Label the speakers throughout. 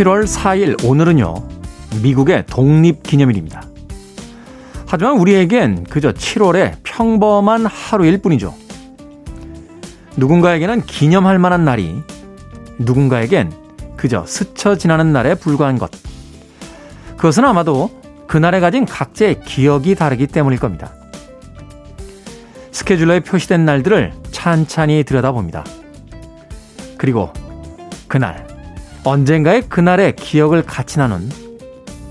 Speaker 1: 7월 4일 오늘은요. 미국의 독립기념일입니다. 하지만 우리에겐 그저 7월의 평범한 하루일 뿐이죠. 누군가에게는 기념할 만한 날이 누군가에겐 그저 스쳐 지나는 날에 불과한 것. 그것은 아마도 그날에 가진 각자의 기억이 다르기 때문일 겁니다. 스케줄러에 표시된 날들을 찬찬히 들여다봅니다. 그리고 그날, 언젠가의 그날의 기억을 같이 나눈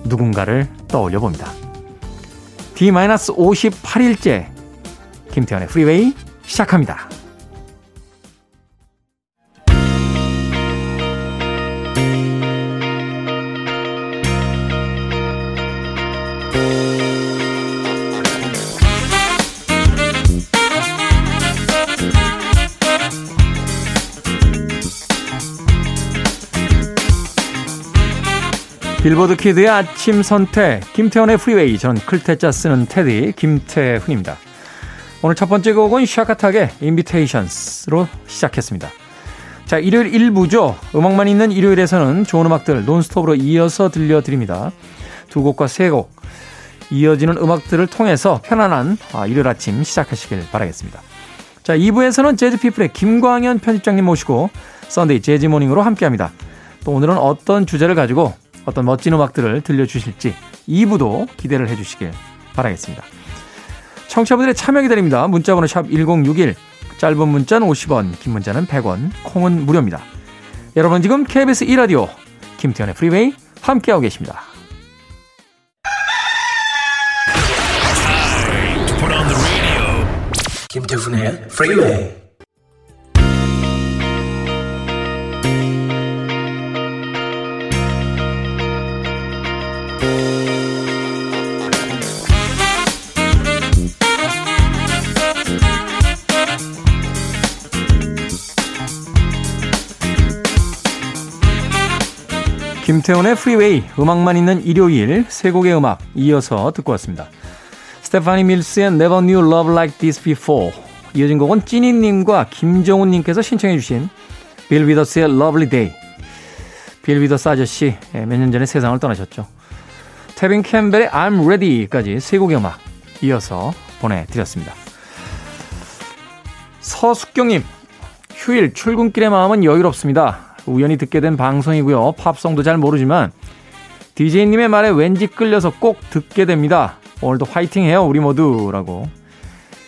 Speaker 1: 누군가를 떠올려 봅니다. D-58일째 김태현의 프리웨이 시작합니다. 빌보드 kid의 아침 선택, 김태훈의 프리웨이. 저는 클 태 자 쓰는 태디, 김태훈입니다. 오늘 첫 번째 곡은 샤카탁의 Invitations로 시작했습니다. 자, 일요일 1부죠. 음악만 있는 일요일에서는 좋은 음악들 논스톱으로 이어서 들려드립니다. 두 곡과 세 곡. 이어지는 음악들을 통해서 편안한 아, 일요일 아침 시작하시길 바라겠습니다. 자, 2부에서는 재즈피플의 김광현 편집장님 모시고 Sunday Jazz Morning으로 함께합니다. 또 오늘은 어떤 주제를 가지고 어떤 멋진 음악들을 들려주실지 2부도 기대를 해주시길 바라겠습니다. 청취자분들의 참여 기다립니다. 문자번호 샵 1061, 짧은 문자는 50원, 긴 문자는 100원, 콩은 무료입니다. 여러분 지금 KBS 2라디오 김태훈의 프리웨이 함께하고 계십니다. 김태훈의 프리웨이 김태훈의 프리웨이 음악만 있는 일요일 세 곡의 음악 이어서 듣고 왔습니다. 스테파니 밀스의 Never Knew Love Like This Before 이어진 곡은 찐이님과 김정훈님께서 신청해 주신 빌 위더스의 Lovely Day 빌 위더스 아저씨 예, 몇년 전에 세상을 떠나셨죠. 테빈 캠벨의 I'm Ready까지 세 곡의 음악 이어서 보내드렸습니다. 서숙경님 휴일 출근길의 마음은 여유롭습니다. 우연히 듣게 된 방송이고요. 팝송도 잘 모르지만 DJ님의 말에 왠지 끌려서 꼭 듣게 됩니다. 오늘도 화이팅 해요, 우리 모두. 라고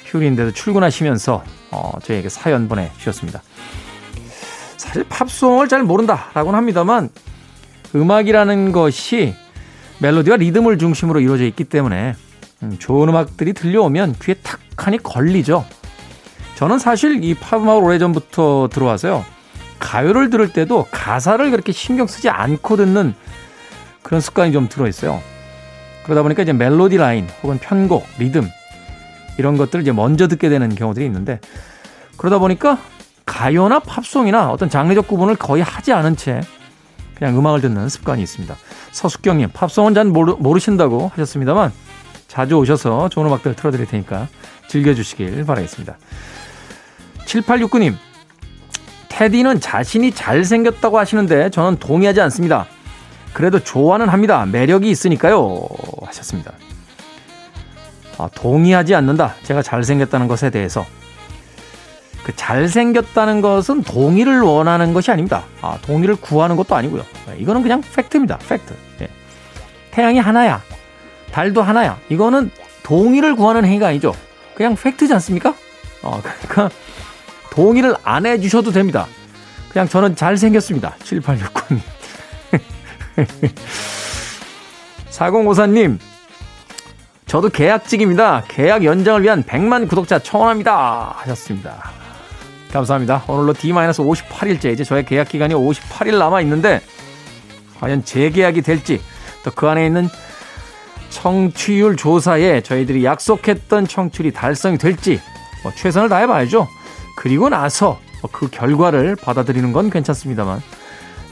Speaker 1: 휴일인데도 출근하시면서 어, 저희에게 사연 보내주셨습니다. 사실 팝송을 잘 모른다라고는 합니다만 음악이라는 것이 멜로디와 리듬을 중심으로 이루어져 있기 때문에 음, 좋은 음악들이 들려오면 귀에 탁하니 걸리죠. 저는 사실 이 팝음악을 오래전부터 들어와서요. 가요를 들을 때도 가사를 그렇게 신경 쓰지 않고 듣는 그런 습관이 좀 들어있어요. 그러다 보니까 이제 멜로디 라인 혹은 편곡, 리듬 이런 것들을 이제 먼저 듣게 되는 경우들이 있는데 그러다 보니까 가요나 팝송이나 어떤 장르적 구분을 거의 하지 않은 채 그냥 음악을 듣는 습관이 있습니다. 서숙경님, 팝송은 잘 모르, 모르신다고 하셨습니다만 자주 오셔서 좋은 음악들 틀어드릴 테니까 즐겨주시길 바라겠습니다. 7869님, 테디는 자신이 잘생겼다고 하시는데 저는 동의하지 않습니다. 그래도 좋아는 합니다. 매력이 있으니까요. 하셨습니다. 아, 동의하지 않는다. 제가 잘생겼다는 것에 대해서. 그 잘생겼다는 것은 동의를 원하는 것이 아닙니다. 아, 동의를 구하는 것도 아니고요. 이거는 그냥 팩트입니다. 팩트. 예. 태양이 하나야. 달도 하나야. 이거는 동의를 구하는 행위가 아니죠. 그냥 팩트지 않습니까? 어, 그러니까 동의를 안 해주셔도 됩니다. 그냥 저는 잘생겼습니다. 7869님. 4054님, 저도 계약직입니다. 계약 연장을 위한 100만 구독자 청원합니다. 하셨습니다. 감사합니다. 오늘로 D-58일째, 이제 저의 계약 기간이 58일 남아 있는데, 과연 재계약이 될지, 또 그 안에 있는 청취율 조사에 저희들이 약속했던 청취율이 달성이 될지, 뭐 최선을 다해봐야죠. 그리고 나서 그 결과를 받아들이는 건 괜찮습니다만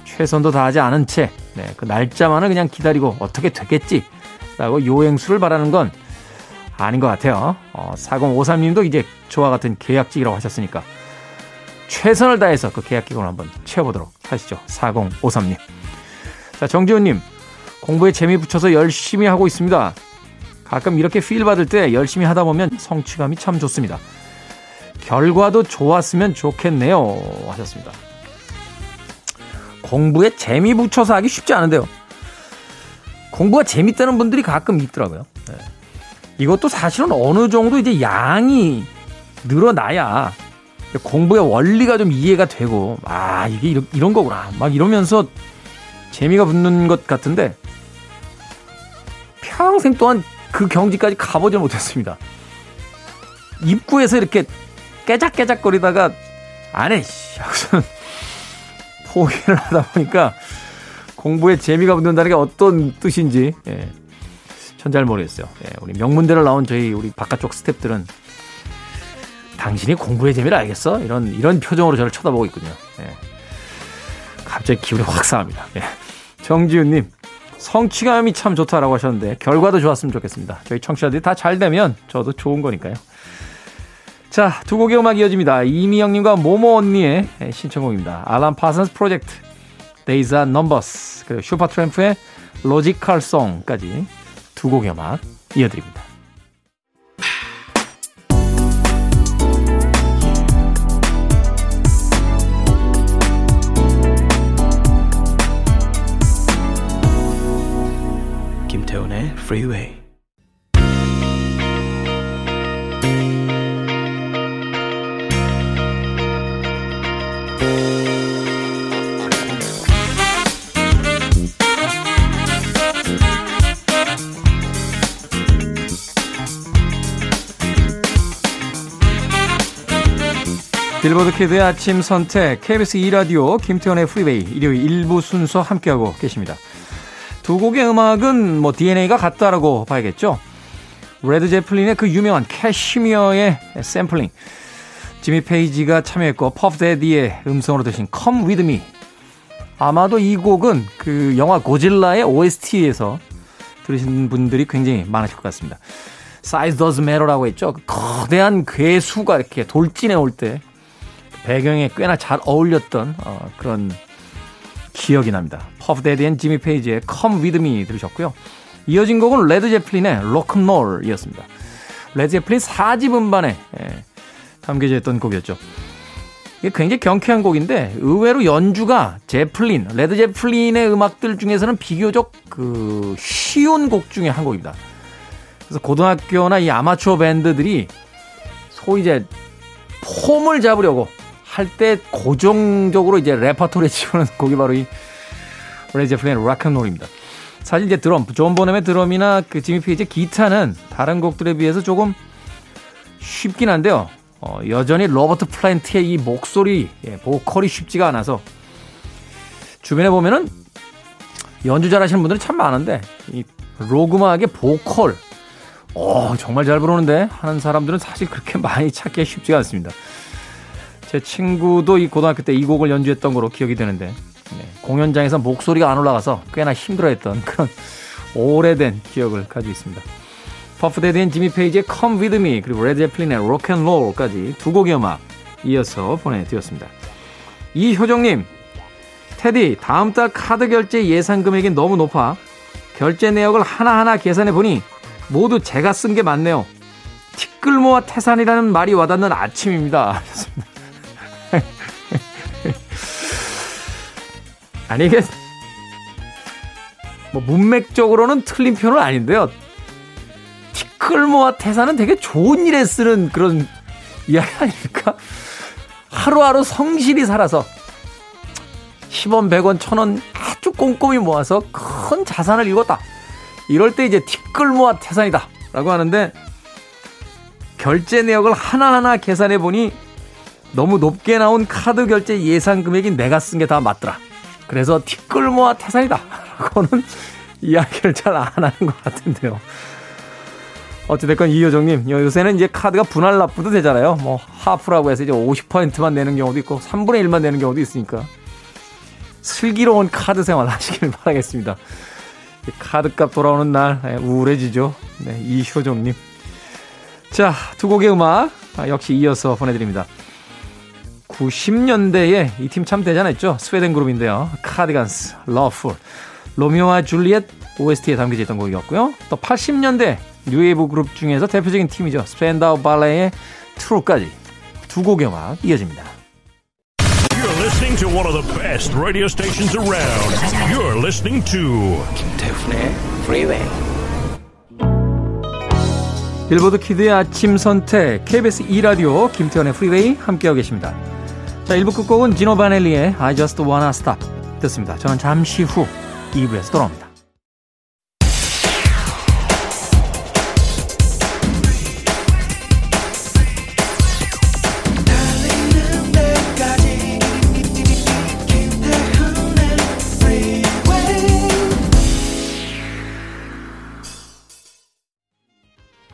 Speaker 1: 최선도 다하지 않은 채, 네, 그 날짜만을 그냥 기다리고 어떻게 되겠지? 라고 요행수를 바라는 건 아닌 것 같아요. 어, 4053님도 이제 저와 같은 계약직이라고 하셨으니까 최선을 다해서 그 계약 기간을 한번 채워보도록 하시죠. 4053님. 자, 정지훈님. 공부에 재미 붙여서 열심히 하고 있습니다. 가끔 이렇게 필 받을 때 열심히 하다 보면 성취감이 참 좋습니다. 결과도 좋았으면 좋겠네요. 하셨습니다. 공부에 재미 붙여서 하기 쉽지 않은데요. 공부가 재밌다는 분들이 가끔 있더라고요. 네. 이것도 사실은 어느 정도 이제 양이 늘어나야 공부의 원리가 좀 이해가 되고, 아, 이게 이런, 이런 거구나. 막 이러면서 재미가 붙는 것 같은데, 평생 동안 그 경지까지 가보지 못했습니다. 입구에서 이렇게 깨작깨작거리다가, 안 해, 씨. 하고서 포기를 하다 보니까 공부에 재미가 붙는다는 게 어떤 뜻인지, 예. 전잘 모르겠어요. 예, 우리 명문대를 나온 저희 우리 바깥쪽 스탭들은 당신이 공부의 재미를 알겠어? 이런, 이런 표정으로 저를 쳐다보고 있군요. 예. 갑자기 기분이 확 상합니다. 예. 정지훈님, 성취감이 참 좋다라고 하셨는데, 결과도 좋았으면 좋겠습니다. 저희 청취자들이 다 잘 되면 저도 좋은 거니까요. 자, 두 곡의 음악 이어집니다. 이미영님과 모모 언니의 신청곡입니다. 알란 파슨스 프로젝트, Days are Numbers, 그리고 슈퍼트램프의 Logical Song까지 두 곡의 음악 이어드립니다. 김태훈의 Freeway. 빌보드 키드의 아침 선택 KBS 2라디오 김태원의 프리웨이 일요일 1부 순서 함께하고 계십니다. 두 곡의 음악은 뭐 DNA가 같다라고 봐야겠죠. 레드 제플린의 그 유명한 Kashmir의 샘플링 지미 페이지가 참여했고 퍼프 대디의 음성으로 들으신 Come With Me 아마도 이 곡은 그 영화 고질라의 OST에서 들으신 분들이 굉장히 많으실 것 같습니다. Size Does Matter라고 했죠. 그 거대한 괴수가 이렇게 돌진해 올 때 배경에 꽤나 잘 어울렸던 어, 그런 기억이 납니다. 퍼프대디 and 지미 페이지의 Come With Me 들으셨고요. 이어진 곡은 레드 제플린의 로큰롤이었습니다. 레드 제플린 4집 음반에 예, 담겨져 있던 곡이었죠. 이게 굉장히 경쾌한 곡인데 의외로 연주가 제플린, 레드 제플린의 음악들 중에서는 비교적 그 쉬운 곡 중에 한 곡입니다. 그래서 고등학교나 이 아마추어 밴드들이 소위 이제 폼을 잡으려고 할 때 고정적으로 이제 레퍼토리에 채우는 곡이 바로 이 레제플린의 Rock and Roll입니다. 사실 이제 드럼, 존 보넴의 드럼이나 그 지미 페이지의 기타는 다른 곡들에 비해서 조금 쉽긴 한데요. 어, 여전히 로버트 플랜트의 이 목소리, 예, 보컬이 쉽지가 않아서 주변에 보면은 연주 잘하시는 분들이 참 많은데 이 로그마하게 보컬, 어 정말 잘 부르는데 하는 사람들은 사실 그렇게 많이 찾기가 쉽지가 않습니다. 제 친구도 이 고등학교 때 이 곡을 연주했던 거로 기억이 되는데 네, 공연장에서 목소리가 안 올라가서 꽤나 힘들어했던 그런 오래된 기억을 가지고 있습니다. 퍼프대디 and 지미 페이지의 Come With Me 그리고 레드 제플린의 Rock and Roll까지 두 곡의 음악 이어서 보내드렸습니다. 이효정님 테디 다음 달 카드 결제 예상 금액이 너무 높아 결제 내역을 하나하나 계산해 보니 모두 제가 쓴게 많네요. 티끌모아 태산이라는 말이 와닿는 아침입니다. 아니 이게 뭐 문맥적으로는 틀린 표현은 아닌데요. 티끌모아 태산은 되게 좋은 일에 쓰는 그런 이야기 아닙니까? 하루하루 성실히 살아서 10원, 100원, 1000원 아주 꼼꼼히 모아서 큰 자산을 이뤘다. 이럴 때 이제 티끌모아 태산이다. 라고 하는데 결제 내역을 하나하나 계산해 보니 너무 높게 나온 카드 결제 예상 금액이 내가 쓴 게 다 맞더라. 그래서 티끌모아 태산이다. 라고는 이야기를 잘 안 하는 것 같은데요. 어찌됐건 이효정님, 요새는 이제 카드가 분할 납부도 되잖아요. 뭐, 하프라고 해서 이제 50%만 내는 경우도 있고, 3분의 1만 내는 경우도 있으니까. 슬기로운 카드 생활 하시길 바라겠습니다. 카드값 돌아오는 날 예, 우울해지죠. 네, 이효정님. 자, 두 곡의 음악 아, 역시 이어서 보내드립니다. 90년대에 이 팀 참 대단했죠. 스웨덴 그룹인데요. 카디건스, Lovefool, 로미오와 줄리엣 OST에 담겨져 있던 곡이었고요. 또 80년대 뉴웨이브 그룹 중에서 대표적인 팀이죠. 스펜다우 발레의 True까지 두 곡의 음악 이어집니다.
Speaker 2: You're listening to one of the best radio stations around. You're listening to 김태훈의 Freeway.
Speaker 1: 빌보드 Kid의 아침 선택 KBS 2라디오 김태훈의 Freeway 함께하고 계십니다. 자, 1부 끝곡은 지노 바넬리의 I Just Wanna Stop 듣습니다. 저는 잠시 후 2부에서 돌아옵니다.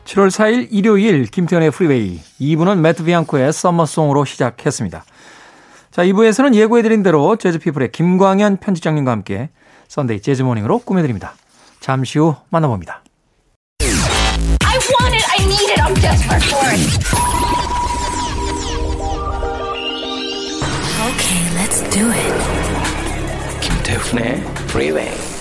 Speaker 1: (7월 4일) 일요일 김태훈의 Freeway 2부는 매트 비앙코의 Summer Song으로 시작했습니다. 자, 2부에서는 예고해드린 대로 재즈피플의 김광현 편집장님과 함께 Sunday 재즈 Morning으로 꾸며드립니다. 잠시 후 만나봅니다. I want it, I need it, I'm desperate for it. Okay, let's do it. 김태훈의 Freeway.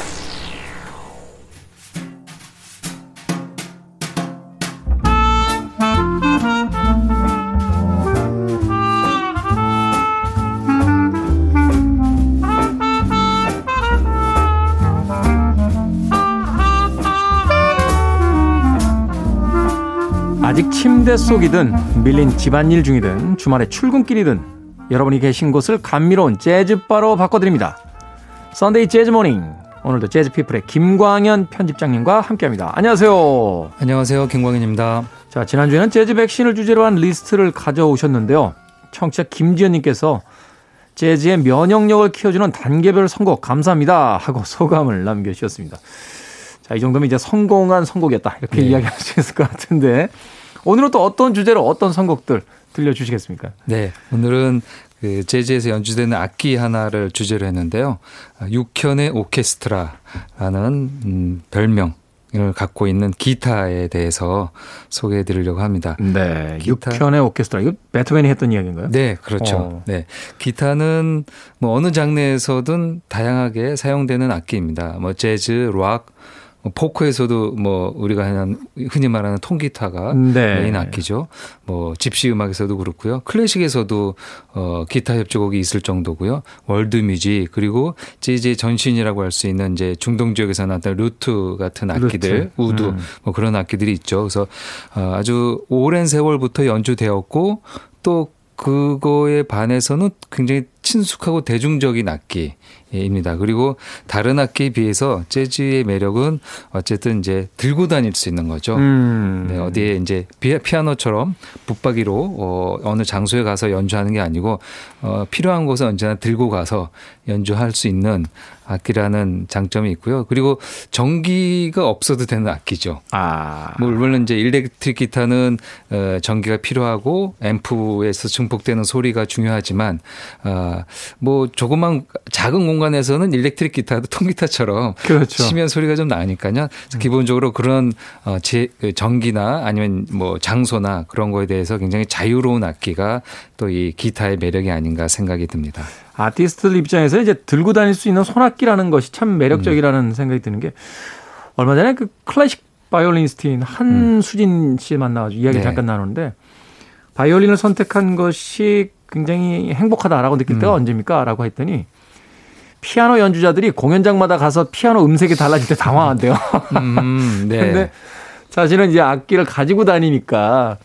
Speaker 1: 아직 침대 속이든 밀린 집안일 중이든 주말에 출근길이든 여러분이 계신 곳을 감미로운 재즈바로 바꿔드립니다. Sunday 재즈 Morning 오늘도 재즈피플의 김광현 편집장님과 함께합니다. 안녕하세요.
Speaker 3: 안녕하세요. 김광현입니다.
Speaker 1: 자 지난주에는 재즈 백신을 주제로 한 리스트를 가져오셨는데요. 청취자 김지연님께서 재즈의 면역력을 키워주는 단계별 선곡 감사합니다 하고 소감을 남겨주셨습니다. 자, 이 정도면 이제 성공한 선곡이었다. 이렇게 네. 이야기할 수 있을 것 같은데 오늘은 또 어떤 주제로 어떤 선곡들 들려주시겠습니까?
Speaker 3: 네. 오늘은 그 재즈에서 연주되는 악기 하나를 주제로 했는데요. 육현의 오케스트라라는 음, 별명. 을 갖고 있는 기타에 대해서 소개해 드리려고 합니다.
Speaker 1: 네. 기타. 6현의 오케스트라. 이거 베토벤이 했던 이야기인가요?
Speaker 3: 네, 그렇죠. 어. 네. 기타는 뭐 어느 장르에서든 다양하게 사용되는 악기입니다. 뭐 재즈, 락, 뭐 포크에서도 뭐 우리가 흔히 말하는 통기타가 네. 메인 악기죠. 뭐 집시 음악에서도 그렇고요. 클래식에서도 어 기타 협주곡이 있을 정도고요. 월드 뮤직 그리고 재즈의 전신이라고 할 수 있는 이제 중동 지역에서 나타난 루트 같은 악기들, 루트. 우드 음. 뭐 그런 악기들이 있죠. 그래서 어 아주 오랜 세월부터 연주되었고 또 그거에 반해서는 굉장히 친숙하고 대중적인 악기. 입니다. 그리고 다른 악기에 비해서 재즈의 매력은 어쨌든 이제 들고 다닐 수 있는 거죠. 음. 네, 어디에 이제 피아노처럼 붙박이로 어, 어느 장소에 가서 연주하는 게 아니고 어, 필요한 곳에 언제나 들고 가서 연주할 수 있는 악기라는 장점이 있고요. 그리고 전기가 없어도 되는 악기죠. 아. 뭐 물론 이제 일렉트릭 기타는 어, 전기가 필요하고 앰프에서 증폭되는 소리가 중요하지만 어, 뭐 조그만 작은 공간에서는 일렉트릭 기타도 통기타처럼 그렇죠. 치면 소리가 좀 나니까요. 음. 기본적으로 그런 어, 제, 그 전기나 아니면 뭐 장소나 그런 거에 대해서 굉장히 자유로운 악기가 또 이 기타의 매력이 아닌가 생각이 듭니다.
Speaker 1: 아티스트들 입장에서 이제 들고 다닐 수 있는 손악기라는 것이 참 매력적이라는 음. 생각이 드는 게 얼마 전에 그 클래식 바이올리니스트인 한수진 음. 씨 만나가지고 이야기 네. 잠깐 나누는데 바이올린을 선택한 것이 굉장히 행복하다라고 느낄 때가 음. 언제입니까? 라고 했더니 피아노 연주자들이 공연장마다 가서 피아노 음색이 달라질 때 당황한대요. 음, 네. 근데 사실은 이제 악기를 가지고 다니니까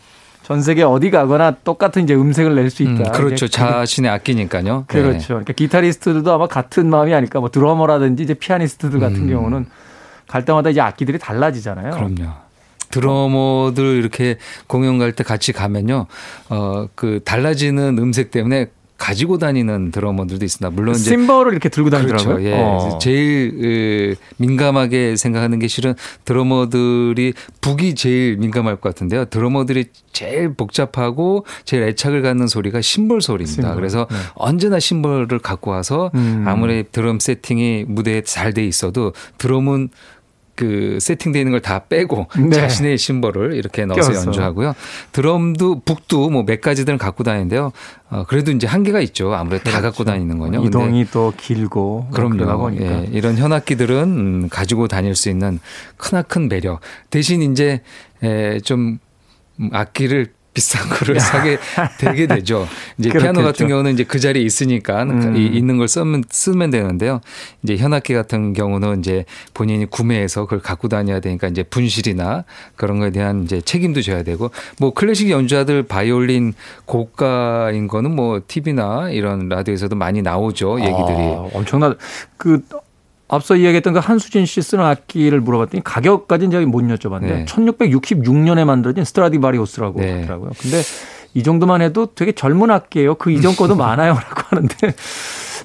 Speaker 1: 전 세계 어디 가거나 똑같은 이제 음색을 낼 수 있다.
Speaker 3: 음, 그렇죠. 자신의 악기니까요.
Speaker 1: 그렇죠. 네. 그러니까 기타리스트들도 아마 같은 마음이 아닐까. 뭐 드러머라든지 이제 피아니스트들 같은 음. 경우는 갈 때마다 이제 악기들이 달라지잖아요.
Speaker 3: 그럼요. 드러머들 이렇게 공연 갈 때 같이 가면요. 어, 그 달라지는 음색 때문에 가지고 다니는 드러머들도 있습니다. 물론
Speaker 1: 이제 심벌을 이렇게 들고 다니더라고요.
Speaker 3: 그렇죠. 예. 어. 제일 민감하게 생각하는 게 실은 드러머들이 북이 제일 민감할 것 같은데요. 드러머들이 제일 복잡하고 제일 애착을 갖는 소리가 심벌 소리입니다. 심벌. 그래서 네. 언제나 심벌을 갖고 와서 음. 아무리 드럼 세팅이 무대에 잘 돼 있어도 드럼은 그 세팅되어 있는 걸 다 빼고
Speaker 1: 네.
Speaker 3: 자신의 심벌을 이렇게 넣어서
Speaker 1: 껴서.
Speaker 3: 연주하고요. 드럼도 북도 뭐 몇 가지들은 갖고 다니는데요. 어, 그래도 이제 한계가 있죠. 아무래도 다 갖고 다니는
Speaker 1: 그렇죠. 이동이 또 길고 그러다
Speaker 3: 그럼요.
Speaker 1: 보니까
Speaker 3: 예, 이런 현악기들은 음, 가지고 다닐 수 있는 크나큰 매력. 대신 이제 에, 좀 음, 악기를 비싼 거를 사게 되게 되죠. 이제 피아노
Speaker 1: 그렇겠죠.
Speaker 3: 같은 경우는 이제 그 자리에 있으니까
Speaker 1: 음.
Speaker 3: 이 있는 걸 쓰면 쓰면 되는데요. 이제 현악기 같은 경우는 이제 본인이 구매해서 그걸 갖고 다녀야 되니까 이제 분실이나 그런 거에 대한 이제 책임도 져야 되고 뭐 클래식 연주자들 바이올린 고가인 거는 뭐 TV나 이런 라디오에서도 많이 나오죠. 얘기들이.
Speaker 1: 아, 엄청나 그 앞서 이야기했던 그 한수진 씨 쓰는 악기를 물어봤더니 가격까지는 제가 못 여쭤봤는데
Speaker 3: 네.
Speaker 1: 1666년에 만들어진 스트라디바리우스라고
Speaker 3: 네.
Speaker 1: 하더라고요. 근데 이 정도만 해도 되게 젊은 악기예요. 그 이전 거도 많아요라고 하는데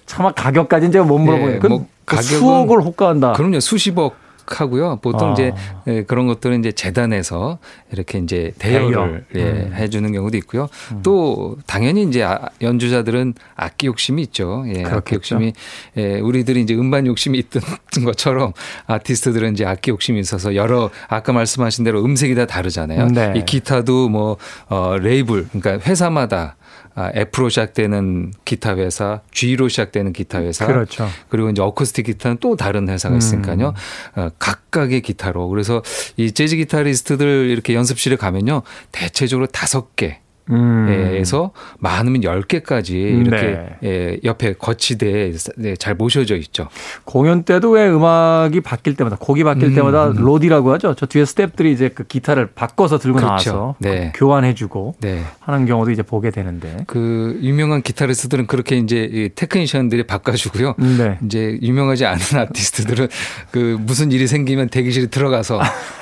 Speaker 1: 차마 가격까지는 제가 못 물어보네요.
Speaker 3: 네, 그뭐 가격은
Speaker 1: 수억을 호가한다.
Speaker 3: 그럼요. 수십억 하고요. 보통
Speaker 1: 아.
Speaker 3: 이제 예, 그런 것들은 이제 재단에서 이렇게 이제 대여를
Speaker 1: 대여.
Speaker 3: 예,
Speaker 1: 음.
Speaker 3: 해주는 경우도 있고요. 또 당연히 이제 아- 연주자들은 악기 욕심이 있죠. 예, 악기
Speaker 1: 그렇겠죠.
Speaker 3: 욕심이 예, 우리들이 이제 음반 욕심이 있던 것처럼 아티스트들은 이제 악기 욕심이 있어서 여러 아까 말씀하신 대로 음색이 다 다르잖아요.
Speaker 1: 네.
Speaker 3: 이 기타도 뭐 어, 레이블 그러니까 회사마다 아, F로 시작되는 기타 회사, G로 시작되는 기타 회사,
Speaker 1: 그렇죠.
Speaker 3: 그리고 이제 어쿠스틱 기타는 또 다른 회사가 있으니까요. 어, 각각의 기타로. 그래서 이 재즈 기타리스트들 이렇게 연습실에 가면요. 대체적으로 다섯 개.
Speaker 1: 음.
Speaker 3: 에서 많으면 열개까지 이렇게
Speaker 1: 네.
Speaker 3: 예, 옆에 거치대에 네, 잘 모셔져 있죠.
Speaker 1: 공연 때도 왜 음악이 바뀔 때마다 곡이 바뀔
Speaker 3: 음,
Speaker 1: 때마다
Speaker 3: 음.
Speaker 1: 로디라고 하죠. 저 뒤에 스탭들이 이제 그 기타를 바꿔서 들고
Speaker 3: 그렇죠.
Speaker 1: 나와서
Speaker 3: 네.
Speaker 1: 교환해 주고
Speaker 3: 네.
Speaker 1: 하는 경우도 이제 보게 되는데.
Speaker 3: 그 유명한 기타리스트들은 그렇게 이제 이 테크니션들이 바꿔 주고요.
Speaker 1: 네.
Speaker 3: 이제 유명하지 않은 아티스트들은 그 무슨 일이 생기면 대기실에 들어가서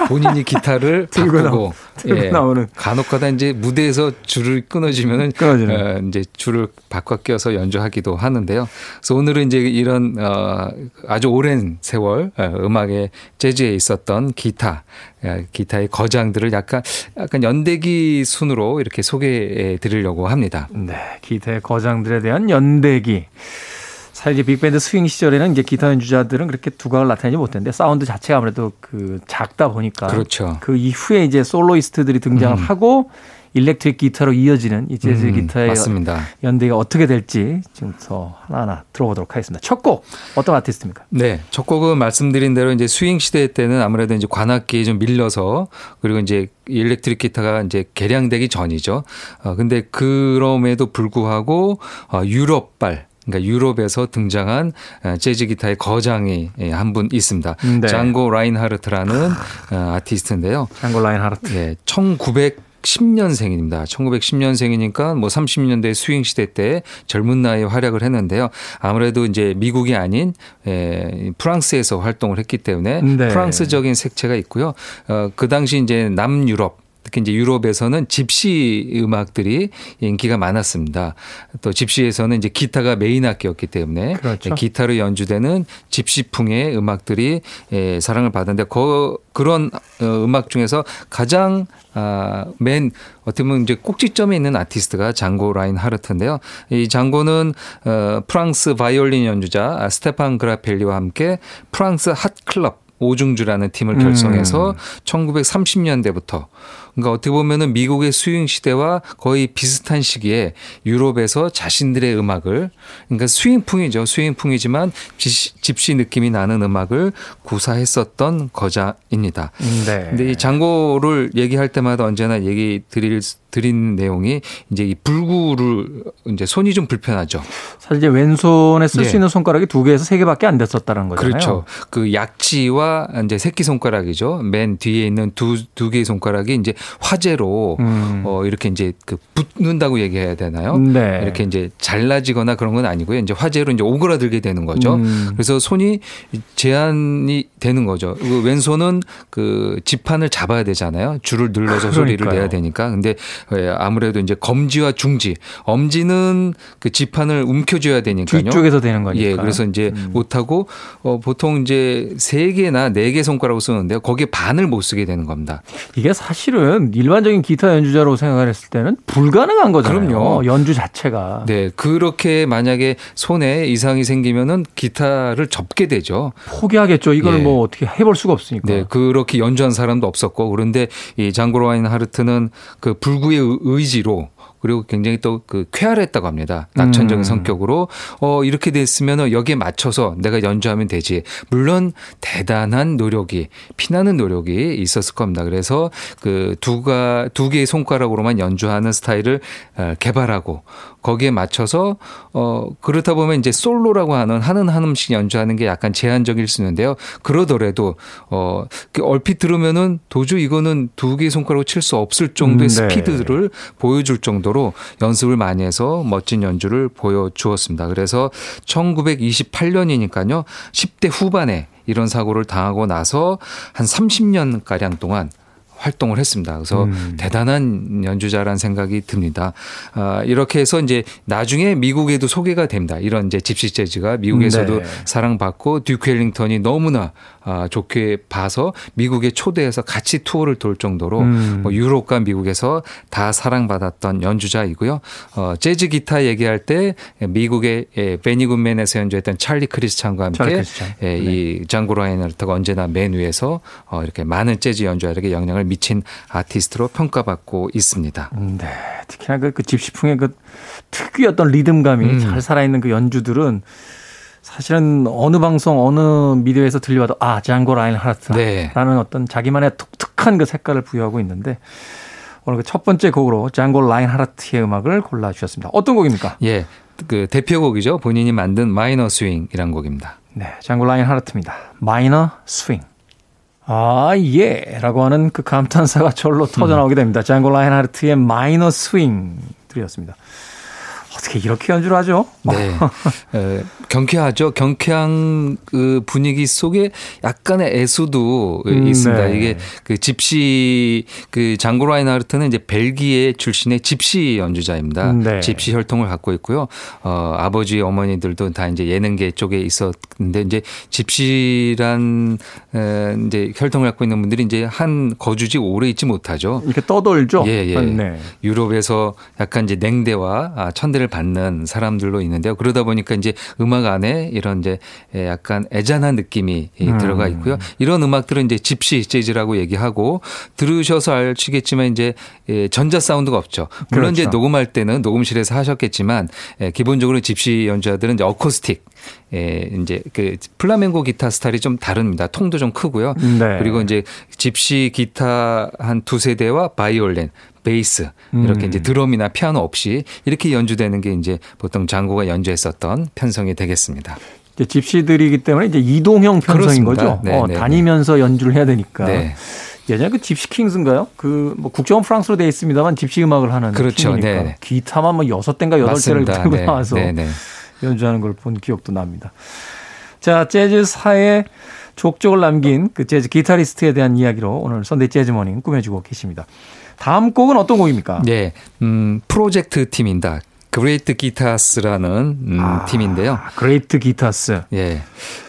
Speaker 3: 본인이 기타를
Speaker 1: 들고
Speaker 3: 바꾸고 예.
Speaker 1: 들고 나오는.
Speaker 3: 간혹가다 이제 무대에서 줄을 끊어지면은
Speaker 1: 끊어지는.
Speaker 3: 어, 이제 줄을 바꿔 껴서 연주하기도 하는데요. 그래서 오늘은 이제 이런 어 아주 오랜 세월 어, 음악의 재즈에 있었던 기타 어, 기타의 거장들을 약간 약간 연대기 순으로 이렇게 소개해 드리려고 합니다.
Speaker 1: 네, 기타의 거장들에 대한 연대기. 사실 이제 빅밴드 스윙 시절에는 이제 기타 연주자들은 그렇게 두각을 나타내지 못했는데 사운드 자체가 아무래도 그 작다 보니까
Speaker 3: 그렇죠.
Speaker 1: 그 이후에 이제 soloist들이 등장을
Speaker 3: 음.
Speaker 1: 하고 일렉트릭 기타로 이어지는 이 재즈
Speaker 3: 음,
Speaker 1: 기타의
Speaker 3: 맞습니다.
Speaker 1: 연대가 어떻게 될지 지금부터 하나하나 들어보도록 하겠습니다. 첫 곡 어떤 아티스트입니까?
Speaker 3: 네, 첫 곡은 말씀드린 대로 이제 스윙 시대 때는 아무래도 이제 관악기에 좀 밀려서 그리고 이제 일렉트릭 기타가 이제 개량되기 전이죠. 어 근데 그럼에도 불구하고 어 유럽발 그러니까 유럽에서 등장한 어, 재즈 기타의 거장이 예, 한분 있습니다.
Speaker 1: 네.
Speaker 3: 장고 라인하르트라는 어, 아티스트인데요.
Speaker 1: 장고 라인 하르트.
Speaker 3: 예, 1910년생입니다. 1910년생이니까 뭐 30년대 스윙 시대 때 젊은 나이에 활약을 했는데요. 아무래도 이제 미국이 아닌 에, 프랑스에서 활동을 했기 때문에
Speaker 1: 네.
Speaker 3: 프랑스적인 색채가 있고요. 어, 그 당시 이제 남유럽 특히 이제 유럽에서는 집시 음악들이 인기가 많았습니다. 또 집시에서는 이제 기타가 메인 악기였기 때문에
Speaker 1: 그렇죠.
Speaker 3: 기타로 연주되는 집시풍의 음악들이 예, 사랑을 받았는데 그, 그런 어, 음악 중에서 가장 아, 맨 어떻게 보면 이제 꼭지점에 있는 아티스트가 장고 라인하르트인데요. 이 장고는 어, 프랑스 바이올린 연주자 아, 스테판 그라펠리와 함께 프랑스 핫클럽 오중주라는 팀을 결성해서
Speaker 1: 음.
Speaker 3: 1930년대부터 그러니까 어떻게 보면은 미국의 스윙 시대와 거의 비슷한 시기에 유럽에서 자신들의 음악을 그러니까 스윙풍이죠. 스윙풍이지만 집시, 느낌이 나는 음악을 구사했었던 거자입니다.
Speaker 1: 네.
Speaker 3: 근데 이 장고를 얘기할 때마다 언제나 얘기 드릴 드린 내용이 이제 이 불구를 이제 손이 좀 불편하죠.
Speaker 1: 사실 이제 왼손에 쓸수
Speaker 3: 예.
Speaker 1: 있는 손가락이 두 개에서 세 개밖에 안 됐었다는 거잖아요.
Speaker 3: 그렇죠. 그 약지와 이제 새끼 손가락이죠. 맨 뒤에 있는 두 두 개의 손가락이 이제 화재로
Speaker 1: 음.
Speaker 3: 어 이렇게 이제 그 붙는다고 얘기해야 되나요?
Speaker 1: 네.
Speaker 3: 이렇게 이제 잘라지거나 그런 건 아니고요. 이제 화재로 이제 오그라들게 되는 거죠.
Speaker 1: 음.
Speaker 3: 그래서 손이 제한이 되는 거죠. 그 왼손은 그 지판을 잡아야 되잖아요. 줄을 눌러서 소리를
Speaker 1: 그러니까요.
Speaker 3: 내야 되니까. 근데 예, 아무래도 이제 검지와 중지, 엄지는 그 지판을 움켜줘야 되니까요.
Speaker 1: 뒤쪽에서 되는 거니까.
Speaker 3: 예, 그래서 이제
Speaker 1: 음.
Speaker 3: 못하고 어, 보통 이제 세 개나 네 개 손가락을 쓰는데요. 거기에 반을 못 쓰게 되는 겁니다.
Speaker 1: 이게 사실은 사실은 일반적인 기타 연주자로 생각을 했을 때는 불가능한 거잖아요.
Speaker 3: 그럼요.
Speaker 1: 연주 자체가.
Speaker 3: 네, 그렇게 만약에 손에 이상이 생기면은 기타를 접게 되죠.
Speaker 1: 포기하겠죠. 이걸
Speaker 3: 예.
Speaker 1: 뭐 어떻게 해볼 수가 없으니까.
Speaker 3: 네, 그렇게 연주한 사람도 없었고 그런데 이 장고로 와인 하르트는 그 불구의 의- 의지로 그리고 굉장히 또 그 쾌활했다고 합니다. 낙천적인
Speaker 1: 음.
Speaker 3: 성격으로 어 이렇게 됐으면 여기에 맞춰서 내가 연주하면 되지. 물론 대단한 노력이 피나는 노력이 있었을 겁니다. 그래서 그 두가 두 개의 손가락으로만 연주하는 스타일을 어, 개발하고 거기에 맞춰서 어 그렇다 보면 이제 솔로라고 하는 하는 한 음씩 연주하는 게 약간 제한적일 수 있는데요. 그러더라도 어그 얼핏 들으면은 도저히 이거는 두 개의 손가락으로 칠 수 없을 정도의
Speaker 1: 음, 네.
Speaker 3: 스피드를 보여줄 정도로 연습을 많이 해서 멋진 연주를 보여주었습니다. 그래서 1928년이니까요. 10대 후반에 이런 사고를 당하고 나서 한 30년 가량 동안 활동을 했습니다. 그래서
Speaker 1: 음.
Speaker 3: 대단한 연주자라는 생각이 듭니다. 아, 이렇게 해서 이제 나중에 미국에도 소개가 됩니다. 이런 이제 집시 재즈가 미국에서도
Speaker 1: 네.
Speaker 3: 사랑받고 듀크 헬링턴이 너무나 아, 좋게 봐서 미국에 초대해서 같이 투어를 돌 정도로
Speaker 1: 음.
Speaker 3: 뭐 유럽과 미국에서 다 사랑받았던 연주자이고요. 어, 재즈 기타 얘기할 때 미국의 예, 베니 굿맨에서 연주했던 찰리 크리스찬과
Speaker 1: 찰리
Speaker 3: 함께
Speaker 1: 크리스찬.
Speaker 3: 예,
Speaker 1: 네.
Speaker 3: 이 장고 라인하르트가 언제나 맨 위에서 어, 이렇게 많은 재즈 연주자에게 영향을 미친 아티스트로 평가받고 있습니다.
Speaker 1: 음, 네. 특히나 그, 그 집시풍의 그 특유의 어떤 리듬감이
Speaker 3: 음.
Speaker 1: 잘 살아있는 그 연주들은 사실은 어느 방송, 어느 미디어에서 들려와도 아, 장고 라인 하르트라는
Speaker 3: 네.
Speaker 1: 어떤 자기만의 독특한 그 색깔을 부여하고 있는데 오늘 그 첫 번째 곡으로 장고 라인 하르트의 음악을 골라 주셨습니다. 어떤 곡입니까?
Speaker 3: 예. 그 대표곡이죠. 본인이 만든 Minor Swing이란 곡입니다.
Speaker 1: 네, 장고 라인 하르트입니다. Minor Swing. 아, 예. 라고 하는 그 감탄사가 절로 터져 나오게 됩니다. 장고 라인 하르트의 Minor Swing 들이었습니다. 어떻게 이렇게 연주를 하죠?
Speaker 3: 네. 에, 경쾌하죠. 경쾌한 그 분위기 속에 약간의 애수도
Speaker 1: 음,
Speaker 3: 있습니다.
Speaker 1: 네.
Speaker 3: 이게 그 집시 그 장고 라인하르트는 이제 벨기에 출신의 집시 연주자입니다.
Speaker 1: 네.
Speaker 3: 집시 혈통을 갖고 있고요. 어, 아버지 어머니들도 다 이제 예능계 쪽에 있었는데 이제 집시란 에, 이제 혈통을 갖고 있는 분들이 이제 한 거주지 오래 있지 못하죠.
Speaker 1: 이렇게 떠돌죠?
Speaker 3: 예, 예.
Speaker 1: 네.
Speaker 3: 유럽에서 약간 이제 냉대와 아, 천대를 받는 사람들로 있는데요. 그러다 보니까 이제 음악 안에 이런 이제 예, 약간 애잔한 느낌이 이
Speaker 1: 음.
Speaker 3: 들어가 있고요. 이런 음악들은 이제 집시 재즈라고 얘기하고 들으셔서 아시겠지만 이제 예, 전자 사운드가 없죠. 물론 이제
Speaker 1: 그렇죠.
Speaker 3: 녹음할 때는 녹음실에서 하셨겠지만 예, 기본적으로 집시 연주자들은 이제 어코스틱 예, 이제 그 플라멩고 기타 스타일이 좀 다릅니다. 통도 좀 크고요.
Speaker 1: 네.
Speaker 3: 그리고 이제 집시 기타 한 두 세 대와 바이올린, 베이스 이렇게
Speaker 1: 음.
Speaker 3: 이제 드럼이나 피아노 없이 이렇게 연주되는 게 이제 보통 장고가 연주했었던 편성이 되겠습니다.
Speaker 1: 이제 집시들이기 때문에 이제 이동형 편성인
Speaker 3: 그렇습니다.
Speaker 1: 거죠.
Speaker 3: 네,
Speaker 1: 어,
Speaker 3: 네,
Speaker 1: 다니면서 연주를 해야 되니까.
Speaker 3: 네.
Speaker 1: 예전에 그 Gipsy Kings인가요? 그 뭐 국적은 프랑스로 돼 있습니다만 집시 음악을 하는
Speaker 3: 그렇죠.
Speaker 1: 팀이니까
Speaker 3: 네.
Speaker 1: 기타만 뭐 여섯 대인가 여덟 대를. 들고
Speaker 3: 네.
Speaker 1: 나와서
Speaker 3: 네, 네.
Speaker 1: 연주하는 걸 본 기억도 납니다. 자, 재즈사의 족적을 남긴 그 재즈 기타리스트에 대한 이야기로 오늘 Sunday Jazz Morning 꾸며주고 계십니다. 다음 곡은 어떤 곡입니까?
Speaker 3: 네. 음, 프로젝트 팀입니다. Great Guitars라는 음,
Speaker 1: 아,
Speaker 3: 팀인데요.
Speaker 1: Great Guitars.
Speaker 3: 예.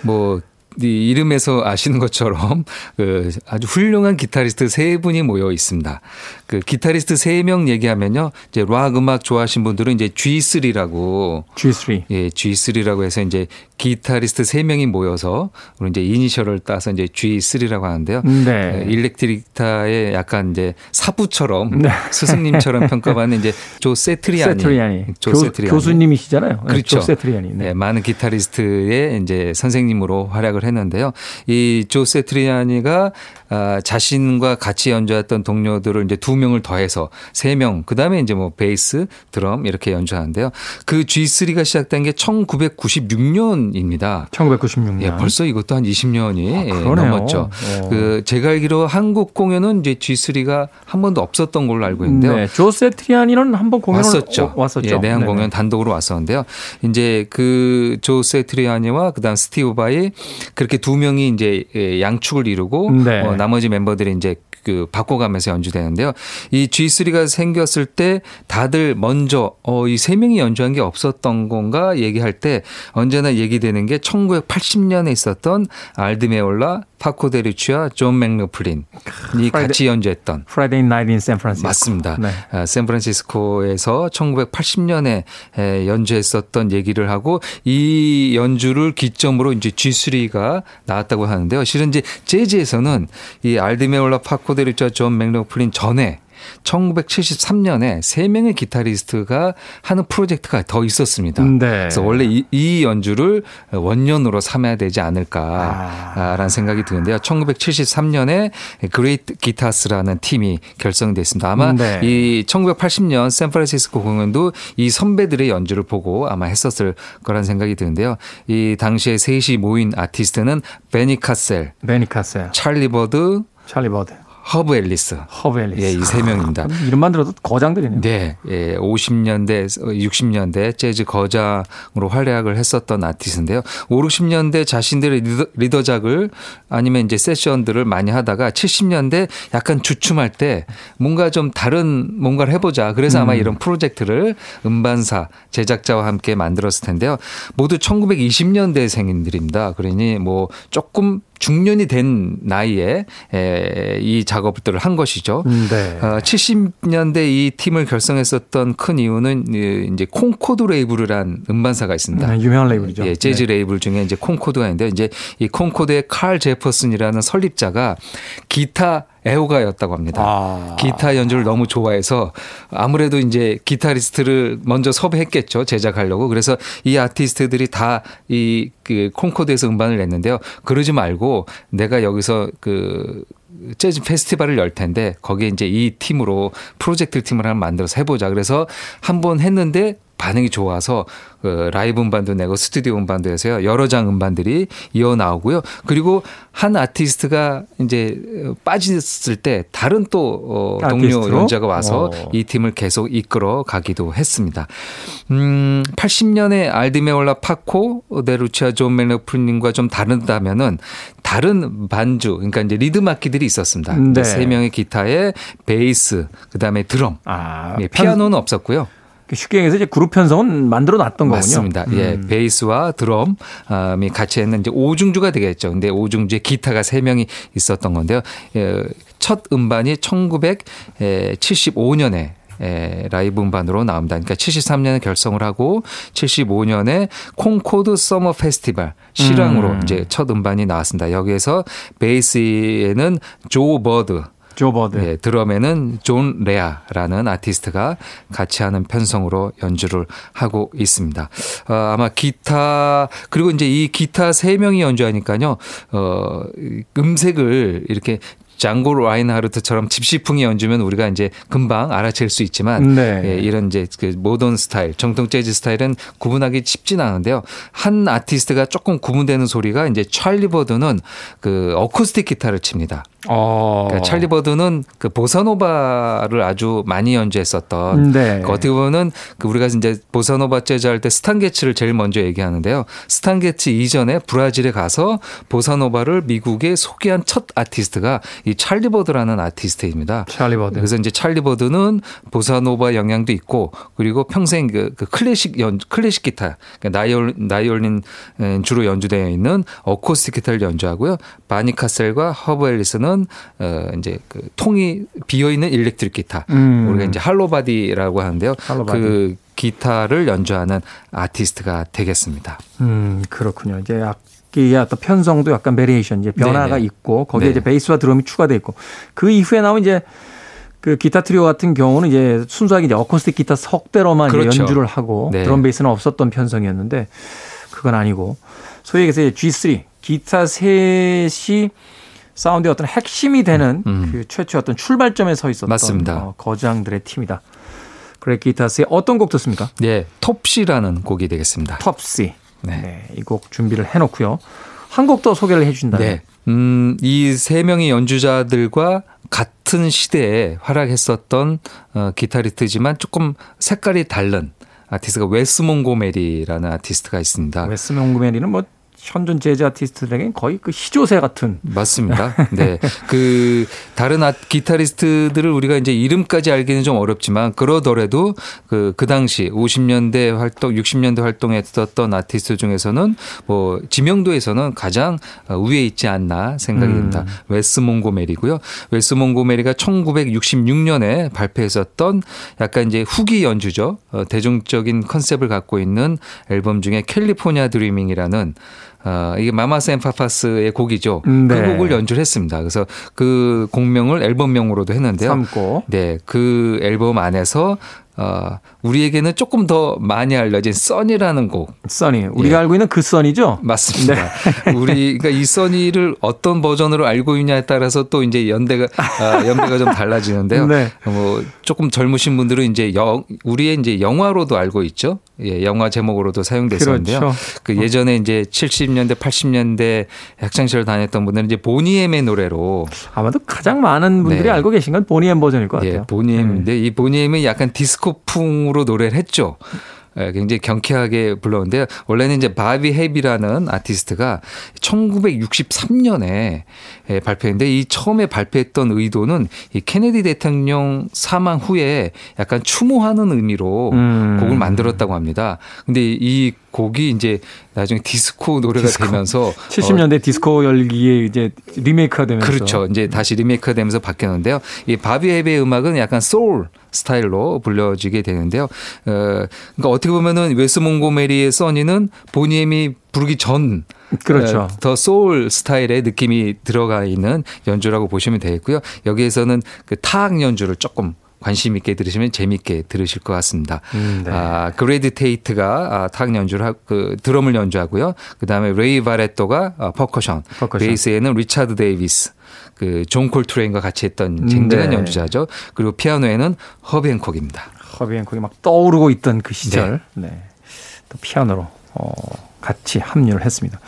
Speaker 3: 뭐, 이 이름에서 아시는 것처럼 그 아주 훌륭한 기타리스트 세 분이 모여 있습니다. 그 기타리스트 세 명 얘기하면요. 이제 락 음악 좋아하신 분들은 이제 G3라고
Speaker 1: G3.
Speaker 3: 예, G3라고 해서 이제 기타리스트 세 명이 모여서 우리 이제 이니셜을 따서 이제 G3라고 하는데요.
Speaker 1: 네.
Speaker 3: 예, 일렉트릭 기타의 약간 이제 사부처럼
Speaker 1: 네.
Speaker 3: 스승님처럼 평가받는 이제 조 세트리아니.
Speaker 1: 세트리아니.
Speaker 3: 조
Speaker 1: 교,
Speaker 3: 세트리아니.
Speaker 1: 교수님이시잖아요. 네,
Speaker 3: 그렇죠.
Speaker 1: 조 세트리아니. 네.
Speaker 3: 네, 많은 기타리스트의 이제 선생님으로 활약을 했는데요. 이 조 세트리아니가 아, 자신과 같이 연주했던 동료들을 이제 두 명을 더해서 세 명, 그 다음에 이제 뭐 베이스, 드럼 이렇게 연주하는데요. 그 G3가 시작된 게 1996년입니다.
Speaker 1: 1996년.
Speaker 3: 예, 벌써 이것도 한 20년이
Speaker 1: 아, 그러네요.
Speaker 3: 넘었죠.
Speaker 1: 어.
Speaker 3: 그 제가 알기로 한국 공연은 이제 G3가 한 번도 없었던 걸로 알고 있는데요.
Speaker 1: 네. 조 세트리아니는 한 번 공연을
Speaker 3: 왔었죠.
Speaker 1: 어, 왔었죠.
Speaker 3: 예, 내한
Speaker 1: 네네.
Speaker 3: 공연 단독으로 왔었는데요. 이제 그 조 새트리아니와 그다음 스티브 바이 그렇게 두 명이 이제 예, 양축을 이루고
Speaker 1: 네.
Speaker 3: 어, 나머지 멤버들이 이제 그 바꿔가면서 연주되는데요. 이 G3가 생겼을 때 다들 먼저 어, 이 세 명이 연주한 게 없었던 건가 얘기할 때 언제나 얘기되는 게 1980년에 있었던 알 디 메올라 파코 데 루치아와 존 맥로플린이 같이 연주했던
Speaker 1: Friday Night in San Francisco.
Speaker 3: 맞습니다.
Speaker 1: 네.
Speaker 3: 아, 샌프란시스코에서 1980년에 에, 연주했었던 얘기를 하고 이 연주를 기점으로 이제 G3가 나왔다고 하는데요. 실은 이제 재즈에서는 이 알디메올라 파코데리자 존 맥로플린 전에 1973년에 세 명의 기타리스트가 하는 프로젝트가 더 있었습니다.
Speaker 1: 네.
Speaker 3: 그래서 원래 이, 이 연주를 원년으로 삼아야 되지 않을까라는 생각이 드는데요. 1973년에 Great Guitars라는 팀이 결성됐습니다. 아마
Speaker 1: 네.
Speaker 3: 이 1980년 샌프란시스코 공연도 이 선배들의 연주를 보고 아마 했었을 거란 생각이 드는데요. 이 당시에 셋이 모인 아티스트는 바니 케셀,
Speaker 1: 바니 케셀,
Speaker 3: 찰리 버드,
Speaker 1: 찰리 버드,
Speaker 3: 허브 엘리스.
Speaker 1: 허브 엘리스.
Speaker 3: 예, 이 세 명입니다.
Speaker 1: 이름만 들어도 거장들이네요.
Speaker 3: 네, 예, 50년대, 60년대 재즈 거장으로 활약을 했었던 아티스트인데요. 5, 60년대 자신들의 리더, 리더작을 아니면 이제 세션들을 많이 하다가 70년대 약간 주춤할 때 뭔가 좀 다른 뭔가를 해보자. 그래서 아마 이런 프로젝트를 음반사 제작자와 함께 만들었을 텐데요. 모두 1920년대 생인들입니다. 그러니 뭐 조금 중년이 된 나이에 에, 이 작업들을 한 것이죠.
Speaker 1: 음, 네.
Speaker 3: 어, 70년대 이 팀을 결성했었던 큰 이유는 이 이제 콩코드 레이블이란 음반사가 있습니다.
Speaker 1: 네, 유명한 레이블이죠.
Speaker 3: 예, 재즈
Speaker 1: 네.
Speaker 3: 레이블 중에 이제 콩코드가 있는데 이제 이 콩코드의 칼 제퍼슨이라는 설립자가 기타 애호가였다고 합니다.
Speaker 1: 아.
Speaker 3: 기타 연주를 너무 좋아해서 아무래도 이제 기타리스트를 먼저 섭외했겠죠. 제작하려고. 그래서 이 아티스트들이 다 이 그 콩코드에서 음반을 냈는데요. 그러지 말고 내가 여기서 그 재즈 페스티벌을 열 텐데 거기에 이제 이 팀으로 프로젝트 팀을 하나 만들어서 해보자. 그래서 한 번 했는데 반응이 좋아서 그 라이브 음반도 내고 스튜디오 음반도 해서요. 여러 장 음반들이 이어 나오고요. 그리고 한 아티스트가 이제 빠졌을 때 다른 또 어, 동료? 연주자가 와서
Speaker 1: 어.
Speaker 3: 이 팀을 계속 이끌어 가기도 했습니다. 음, 80년에 알 디 메올라 파코 데 루치아 존 맥로플린과 좀 다르다면은 다른 반주, 그러니까 이제 리듬 악기들이 있었습니다.
Speaker 1: 네.
Speaker 3: 세 명의 기타에 베이스, 그다음에 드럼,
Speaker 1: 아,
Speaker 3: 예, 피아노는 없었고요.
Speaker 1: 쉽게 얘기해서 이제 그룹 편성은 만들어 놨던 거군요.
Speaker 3: 맞습니다. 예,
Speaker 1: 음.
Speaker 3: 베이스와 드럼이 같이 했는 이제 오중주가 되겠죠. 근데 오중주에 기타가 세 명이 있었던 건데요. 예, 첫 음반이 1975년에 에, 라이브 음반으로 나옵니다. 그러니까 73년에 결성을 하고 75년에 Concord Summer Festival 실황으로
Speaker 1: 음.
Speaker 3: 이제 첫 음반이 나왔습니다. 여기에서 베이스에는 조 버드,
Speaker 1: 조 버드.
Speaker 3: 네, 드럼에는 존 레아라는 아티스트가 같이 하는 편성으로 연주를 하고 있습니다. 어, 아마 기타 그리고 이제 이 기타 세 명이 연주하니까요. 어, 음색을 이렇게 장고 라인하르트처럼 집시풍이 연주면 우리가 이제 금방 알아챌 수 있지만
Speaker 1: 네.
Speaker 3: 예, 이런 이제 그 모던 스타일, 정통 재즈 스타일은 구분하기 쉽진 않은데요. 한 아티스트가 조금 구분되는 소리가 이제 찰리 버드는 그 어쿠스틱 기타를 칩니다.
Speaker 1: 어.
Speaker 3: 그러니까 찰리 버드는 그 보사노바를 아주 많이 연주했었던
Speaker 1: 네.
Speaker 3: 그 어떻게 보면은 그 우리가 이제 보사노바 재즈 할 때 스탄 게츠를 제일 먼저 얘기하는데요. 스탄 게츠 이전에 브라질에 가서 보사노바를 미국에 소개한 첫 아티스트가 이 찰리 버드라는 아티스트입니다.
Speaker 1: 찰리 버드.
Speaker 3: 그래서 이제 찰리 버드는 보사노바 영향도 있고 그리고 평생 그, 그 클래식 연 클래식 기타 그러니까 나일 나일론 에, 주로 연주되어 있는 어쿠스틱 기타를 연주하고요. 바니 카셀과 허브 엘리스는 어 이제 그 통이 비어 있는 일렉트릭 기타
Speaker 1: 음.
Speaker 3: 우리가 이제 hollow body라고 하는데요.
Speaker 1: hollow body.
Speaker 3: 그 기타를 연주하는 아티스트가 되겠습니다.
Speaker 1: 음, 그렇군요. 이제 악기의 어떤 편성도 약간 variation, 이제 변화가
Speaker 3: 네네.
Speaker 1: 있고 거기에
Speaker 3: 네.
Speaker 1: 이제 베이스와 드럼이 추가돼 있고 그 이후에 나온 이제 그 기타 트리오 같은 경우는 이제 순수하게 이제 어쿠스틱 기타 석 대로만 이제
Speaker 3: 그렇죠.
Speaker 1: 연주를 하고
Speaker 3: 네.
Speaker 1: 드럼 베이스는 없었던 편성이었는데 그건 아니고 소위 얘기해서 이제 G3 기타 셋이 사운드의 어떤 핵심이 되는
Speaker 3: 음.
Speaker 1: 그 최초의 어떤 출발점에 서 있었던
Speaker 3: 맞습니다.
Speaker 1: 어, 거장들의 팀이다. 그래 기타스의 어떤 곡 듣습니까?
Speaker 3: 네, 톱시라는 곡이 되겠습니다.
Speaker 1: 텁시.
Speaker 3: 네.
Speaker 1: 네. 이 곡 준비를 해놓고요. 한 곡 더 소개를 해주신다면.
Speaker 3: 네. 음, 이 세 명의 연주자들과 같은 시대에 활약했었던 어, 기타리스트지만 조금 색깔이 다른 아티스트가 웨스 몽고메리라는 아티스트가 있습니다.
Speaker 1: 웨스 몽고메리는 뭐 현존 재즈 아티스트들에겐 거의 그 시조새 같은.
Speaker 3: 맞습니다. 네. 그 다른 아, 기타리스트들을 우리가 이제 이름까지 알기는 좀 어렵지만 그러더라도 그, 그 당시 50년대 활동, 60년대 활동했었던 아티스트 중에서는 뭐 지명도에서는 가장 위에 있지 않나 생각이 듭니다. 음. 웨스 몽고메리고요. 웨스 몽고메리가 1966년에 발표했었던 약간 이제 후기 연주죠. 어, 대중적인 컨셉을 갖고 있는 앨범 중에 California Dreamin'이라는 어, 이게 마마스 앤 파파스의 곡이죠. 그 네. 그 곡을 연주를 했습니다. 그래서 그 곡명을 앨범명으로도 했는데요.
Speaker 1: 삼고.
Speaker 3: 네. 그 앨범 안에서 어, 우리에게는 조금 더 많이 알려진 Sunny라는 곡.
Speaker 1: Sunny. 우리가 예. 알고 있는 그 Sunny죠?
Speaker 3: 맞습니다. 네. 우리가 이 써니를 어떤 버전으로 알고 있냐에 따라서 또 이제 연대가 아, 연대가 좀 달라지는데요. 네. 뭐 조금 젊으신 분들은 이제 영 우리의 이제 영화로도 알고 있죠. 예, 영화 제목으로도 사용됐었는데요. 그렇죠. 그 예전에 이제 70년대, 80년대 학창 시절 다녔던 분들은 이제 보니엠의 노래로
Speaker 1: 아마도 가장 많은 분들이 네. 알고 계신 건 보니엠 버전일 것 예, 같아요.
Speaker 3: 예, 보니엠인데 네. 이 보니엠은 약간 디스코 풍으로 노래를 했죠. 예, 굉장히 경쾌하게 불렀는데요. 원래는 이제 바비 헵이라는 아티스트가 1963년에 예, 발표했는데 이 처음에 발표했던 의도는 이 케네디 대통령 사망 후에 약간 추모하는 의미로 음. 곡을 만들었다고 합니다. 근데 이 곡이 이제 나중에 디스코 노래가 디스코. 되면서
Speaker 1: 70년대 어, 디스코 열기에 이제 리메이크가 되면서
Speaker 3: 그렇죠. 이제 다시 리메이크가 되면서 바뀌었는데요. 이 바비 헵의 음악은 약간 소울 스타일로 불려지게 되는데요. 어, 그러니까 어떻게 보면은 웨스 몽고메리의 Sunny는 보니 엠이 부르기 전
Speaker 1: 그렇죠. 어,
Speaker 3: 더 소울 스타일의 느낌이 들어가 있는 연주라고 보시면 되겠고요. 여기에서는 그 타악 연주를 조금 관심 있게 들으시면 재미있게 들으실 것 같습니다. 음, 네. 아, 그래디 테이트가 아, 타악 연주를 하, 그 드럼을 연주하고요. 그다음에 레이 바레토가 아, 퍼커션, 퍼커션. 베이스에는 리차드 데이비스, 그 존 콜트레인과 같이 했던 쟁쟁한 네. 연주자죠. 그리고 피아노에는 허비 행콕입니다.
Speaker 1: 허비 행콕이 막 떠오르고 있던 그 시절. 네. 네. 또 피아노로 어, 같이 합류를 했습니다.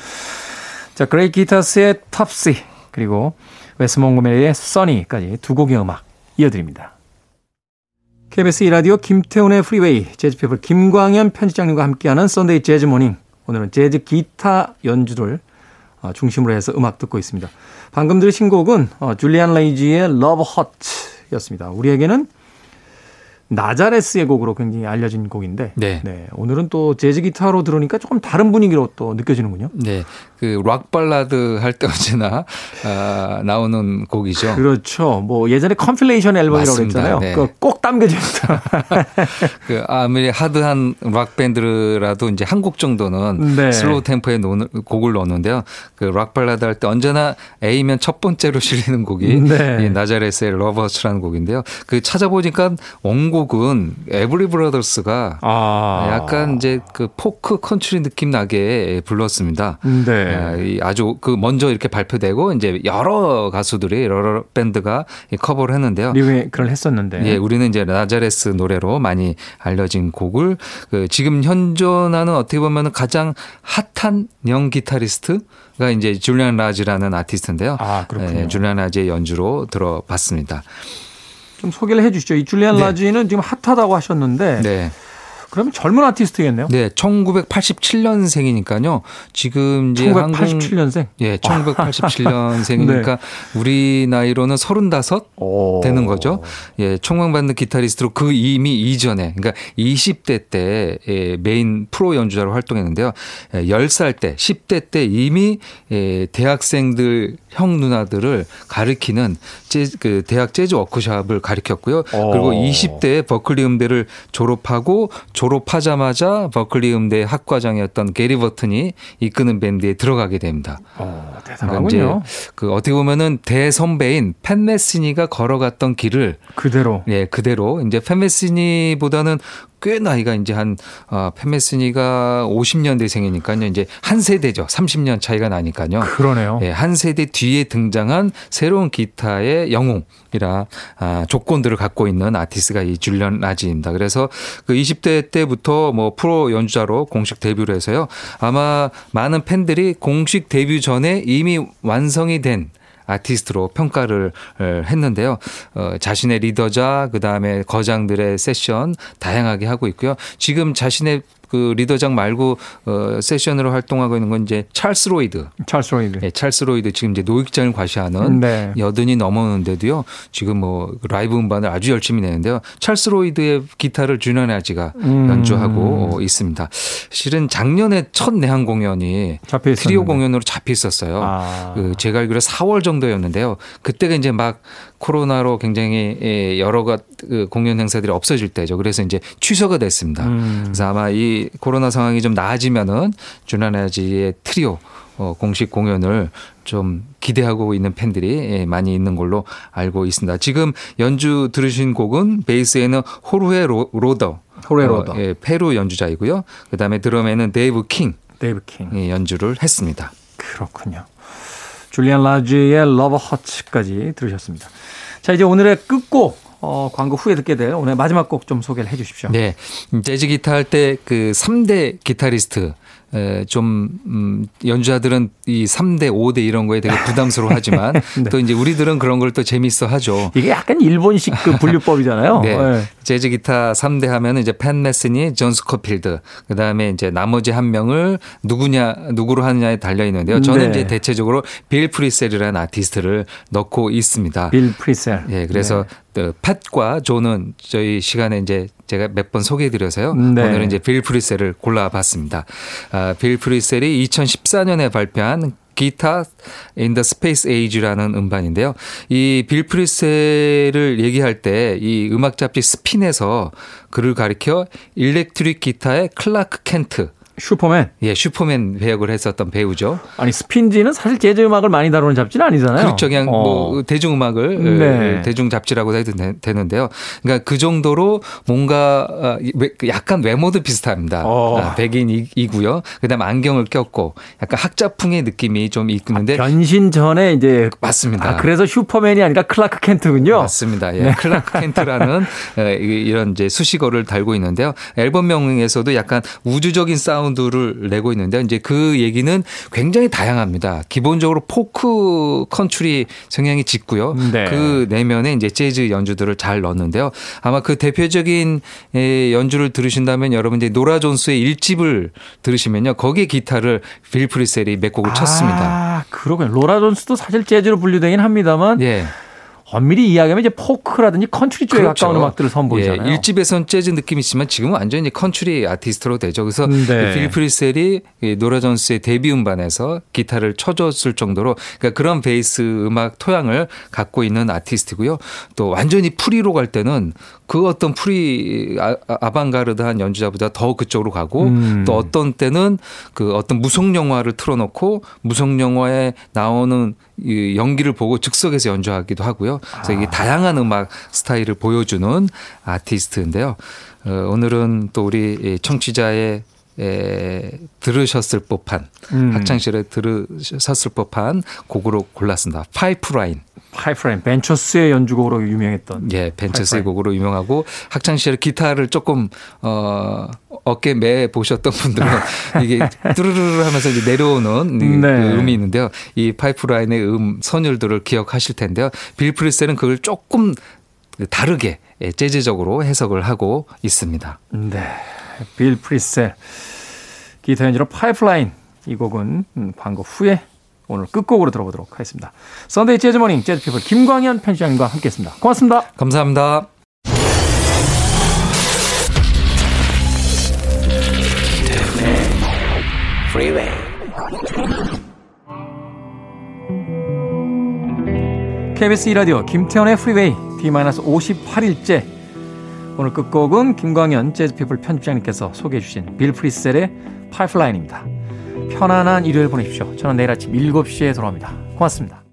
Speaker 1: 자, 그레이트 기타스의 Topsy 그리고 웨스 몽고메리의 Sunny까지 두 곡의 음악 이어드립니다. KBS 이라디오 김태훈의 프리웨이 재즈피플 김광현 편집장님과 함께하는 썬데이 재즈 모닝 오늘은 재즈 기타 연주를 어, 중심으로 해서 음악 듣고 있습니다. 방금 들으신 곡은 어, 줄리안 레이지의 Love Hurts였습니다. 우리에게는 나자레스의 곡으로 굉장히 알려진 곡인데 네. 네. 오늘은 또 재즈 기타로 들으니까 조금 다른 분위기로 또 느껴지는군요.
Speaker 3: 네. 그 락 발라드 할 때 언제나 아, 나오는 곡이죠.
Speaker 1: 그렇죠. 뭐 예전에 compilation 앨범이라고 그랬잖아요. 네. 꼭 담겨져 있다.
Speaker 3: 그 아무리 하드한 락 밴드라도 이제 한 곡 정도는 네. 슬로우 템포의 곡을 넣는데요. 그 락 발라드 할 때 언제나 A면 첫 번째로 실리는 곡이 네. 나자레스의 Love Hurts라는 곡인데요. 그 찾아보니까 원곡 곡은 에벌리 브라더스가 아. 약간 이제 그 포크 컨트리 느낌 나게 불렀습니다. 네. 아, 아주 그 먼저 이렇게 발표되고 이제 여러 가수들이 여러 밴드가 커버를 했는데요.
Speaker 1: 리메이크를 했었는데.
Speaker 3: 예, 우리는 이제 나자레스 노래로 많이 알려진 곡을 그 지금 현존하는 어떻게 보면 가장 핫한 영 기타리스트 가 이제 줄리안 라즈라는 아티스트인데요.
Speaker 1: 아, 그렇군요. 예,
Speaker 3: 줄리안 라즈의 연주로 들어봤습니다.
Speaker 1: 좀 소개를 해 주시죠. 이 줄리안 네. 라지는 지금 핫하다고 하셨는데 네. 그러면 젊은 아티스트겠네요.
Speaker 3: 네, 1987년생이니까요. 지금 이제
Speaker 1: 1987년생.
Speaker 3: 한국, 예, 1987년생이니까 네. 우리 나이로는 35 오. 되는 거죠. 예, 총망받는 기타리스트로 그 이미 이전에 그러니까 20대 때 예, 메인 프로 연주자로 활동했는데요. 10살 예, 때, 10대 때 이미 예, 대학생들 형 누나들을 가르키는 재즈, 그 대학 재즈 워크숍을 가르쳤고요. 그리고 20대에 버클리 음대를 졸업하고 졸업하자마자 버클리 음대 학과장이었던 게리 버튼이 이끄는 밴드에 들어가게 됩니다.
Speaker 1: 어, 대단하군요.
Speaker 3: 그 어떻게 보면은 대선배인 팻 메시니가 걸어갔던 길을
Speaker 1: 그대로
Speaker 3: 예, 그대로 이제 팻 메시니보다는 꽤 나이가 이제 한 어, 팻 메시니가 50년대생이니까요. 이제 한 세대죠. 30년 차이가 나니까요.
Speaker 1: 그러네요.
Speaker 3: 예, 한 세대 뒤에 등장한 새로운 기타의 영웅이라 아, 조건들을 갖고 있는 아티스트가 이 줄리안 라지입니다. 그래서 그 20대 때부터 뭐 프로 연주자로 공식 데뷔를 해서요. 아마 많은 팬들이 공식 데뷔 전에 이미 완성이 된 아티스트로 평가를 했는데요. 어, 자신의 리더작 그다음에 거장들의 세션 다양하게 하고 있고요. 지금 자신의 그 리더작 말고 어 세션으로 활동하고 있는 건 이제 찰스 로이드.
Speaker 1: 찰스 로이드.
Speaker 3: 예, 찰스 로이드 지금 이제 노익장을 과시하는
Speaker 1: 네.
Speaker 3: 여든이 넘었는데도요. 지금 뭐 라이브 음반을 아주 열심히 내는데요. 찰스 로이드의 기타를 줄리안 라지가
Speaker 1: 음.
Speaker 3: 연주하고 있습니다. 실은 작년에 첫 내한 공연이. 트리오 공연으로 잡혀 있었어요.
Speaker 1: 아.
Speaker 3: 그 제가 알기로 4월 정도였는데요. 그때가 이제 막 코로나로 굉장히 예, 여러 가그 공연 행사들이 없어질 때죠. 그래서 이제 취소가 됐습니다.
Speaker 1: 음.
Speaker 3: 그래서 아마 이 코로나 상황이 좀 나아지면은 주나나지의 트리오 어, 공식 공연을 좀 기대하고 있는 팬들이 예, 많이 있는 걸로 알고 있습니다. 지금 연주 들으신 곡은 베이스에는 호르헤 로- 로더,
Speaker 1: 호르헤 로더.
Speaker 3: 어, 예, 페루 연주자이고요. 그다음에 드럼에는 데이브 킹
Speaker 1: 데이브 킹.
Speaker 3: 예, 연주를 했습니다.
Speaker 1: 그렇군요. 줄리안 라즈의 Love Hurts까지 들으셨습니다. 자, 이제 오늘의 끝곡 어, 광고 후에 듣게 될 오늘 마지막 곡 좀 소개를 해 주십시오.
Speaker 3: 네. 재즈 기타 할 때 그 3대 기타리스트 에, 좀 음, 연주자들은 이 3대, 5대 이런 거에 되게 부담스러워 하지만
Speaker 1: 네.
Speaker 3: 또 이제 우리들은 그런 걸 또 재밌어 하죠.
Speaker 1: 이게 약간 일본식 그 분류법이잖아요.
Speaker 3: 네.
Speaker 1: 네.
Speaker 3: 재즈 기타 3대 하면은 이제 팻 메스니, 존 스코필드. 그다음에 이제 나머지 한 명을 누구냐 누구로 하느냐에 달려 있는데요. 저는
Speaker 1: 네.
Speaker 3: 이제 대체적으로 빌 프리셀이라는 아티스트를 넣고 있습니다.
Speaker 1: 빌 프리셀.
Speaker 3: 예, 그래서
Speaker 1: 네.
Speaker 3: 그 팻과 조는 저희 시간에 이제 제가 몇 번 소개해드려서요.
Speaker 1: 네.
Speaker 3: 오늘은 이제 빌 프리셀을 골라봤습니다. 아, 빌 프리셀이 2014년에 발표한 Guitar in the Space Age라는 음반인데요. 이 빌 프리셀을 얘기할 때 이 음악 잡지 스핀에서 그를 가리켜 일렉트릭 기타의 클라크 켄트
Speaker 1: 슈퍼맨.
Speaker 3: 예, 슈퍼맨 배역을 했었던 배우죠.
Speaker 1: 아니 스핀지는 사실 재즈 음악을 많이 다루는 잡지는 아니잖아요.
Speaker 3: 그렇죠. 그냥
Speaker 1: 어.
Speaker 3: 뭐 대중 음악을
Speaker 1: 네.
Speaker 3: 어, 대중 잡지라고 해도 되- 되는데요. 그러니까 그 정도로 뭔가 아, 외- 약간 외모도 비슷합니다.
Speaker 1: 어.
Speaker 3: 아, 백인이고요. 그다음에 안경을 꼈고 약간 학자풍의 느낌이 좀 있는데
Speaker 1: 변신 전에 이제
Speaker 3: 맞습니다.
Speaker 1: 아, 그래서 슈퍼맨이 아니라 클라크 켄트군요.
Speaker 3: 맞습니다.
Speaker 1: 네.
Speaker 3: 예. 클라크 켄트라는 어, 이- 이런 이제 수식어를 달고 있는데요. 앨범명에서도 약간 우주적인 사운드를 내고 있는데 이제 그 얘기는 굉장히 다양합니다. 기본적으로 포크 컨트리 성향이 짙고요.
Speaker 1: 네.
Speaker 3: 그 내면에 이제 재즈 연주들을 잘 넣었는데요. 아마 그 대표적인 예, 연주를 들으신다면 여러분 이제 노라 존스의 일집을 들으시면요. 거기에 기타를 빌 프리셀이 몇 곡을 쳤습니다.
Speaker 1: 아, 그러군요. 노라 존스도 사실 재즈로 분류되긴 합니다만
Speaker 3: 예.
Speaker 1: 엄밀히 이야기하면 이제 포크라든지 컨트리 쪽에
Speaker 3: 그렇죠.
Speaker 1: 가까운 음악들을 선보이잖아요.
Speaker 3: 예, 일집에선 재즈 느낌이 있지만 지금은 완전히 컨트리 아티스트로 되죠. 그래서
Speaker 1: 네.
Speaker 3: 빌 프리셀이 이 노라 존스의 데뷔 음반에서 기타를 쳐줬을 정도로 그러니까 그런 베이스 음악 토양을 갖고 있는 아티스트고요. 또 완전히 프리로 갈 때는 그 어떤 프리 아- 아방가르드한 연주자보다 더 그쪽으로 가고
Speaker 1: 음.
Speaker 3: 또 어떤 때는 그 어떤 무성 영화를 틀어놓고 무성 영화에 나오는 이 연기를 보고 즉석에서 연주하기도 하고요. 그래서 이게 다양한 음악 스타일을 보여주는 아티스트인데요. 어, 오늘은 또 우리 이 청취자의 에, 들으셨을 법한
Speaker 1: 음.
Speaker 3: 학창 시절에 들으셨을 법한 곡으로 골랐습니다. 파이프라인.
Speaker 1: 파이프라인 벤처스의 연주곡으로 유명했던
Speaker 3: 예, 벤처스의
Speaker 1: 파이프라인.
Speaker 3: 곡으로 유명하고 학창 시절에 기타를 조금 어 어깨 매 보셨던 분들은 이게 뚜루루루 하면서 이제 내려오는 이
Speaker 1: 네.
Speaker 3: 그 음이 있는데요. 이 파이프라인의 음 선율들을 기억하실 텐데요. 빌 프리셀은 그걸 조금 다르게 예, 재즈적으로 해석을 하고 있습니다.
Speaker 1: 네. 빌 프리셀 기타 연주로 파이프라인 이 곡은 음, 광고 후에 오늘 끝곡으로 들어보도록 하겠습니다. Sunday Jazz Morning 재즈 피플 김광현 편집장님과 함께했습니다. 고맙습니다.
Speaker 3: 감사합니다.
Speaker 1: KBS 2라디오 김태현의 프리웨이 D-58일째 오늘 끝곡은 김광현 재즈피플 편집장님께서 소개해 주신 빌 프리셀의 파이프라인입니다. 편안한 일요일 보내십시오. 저는 내일 아침 7시에 돌아옵니다. 고맙습니다.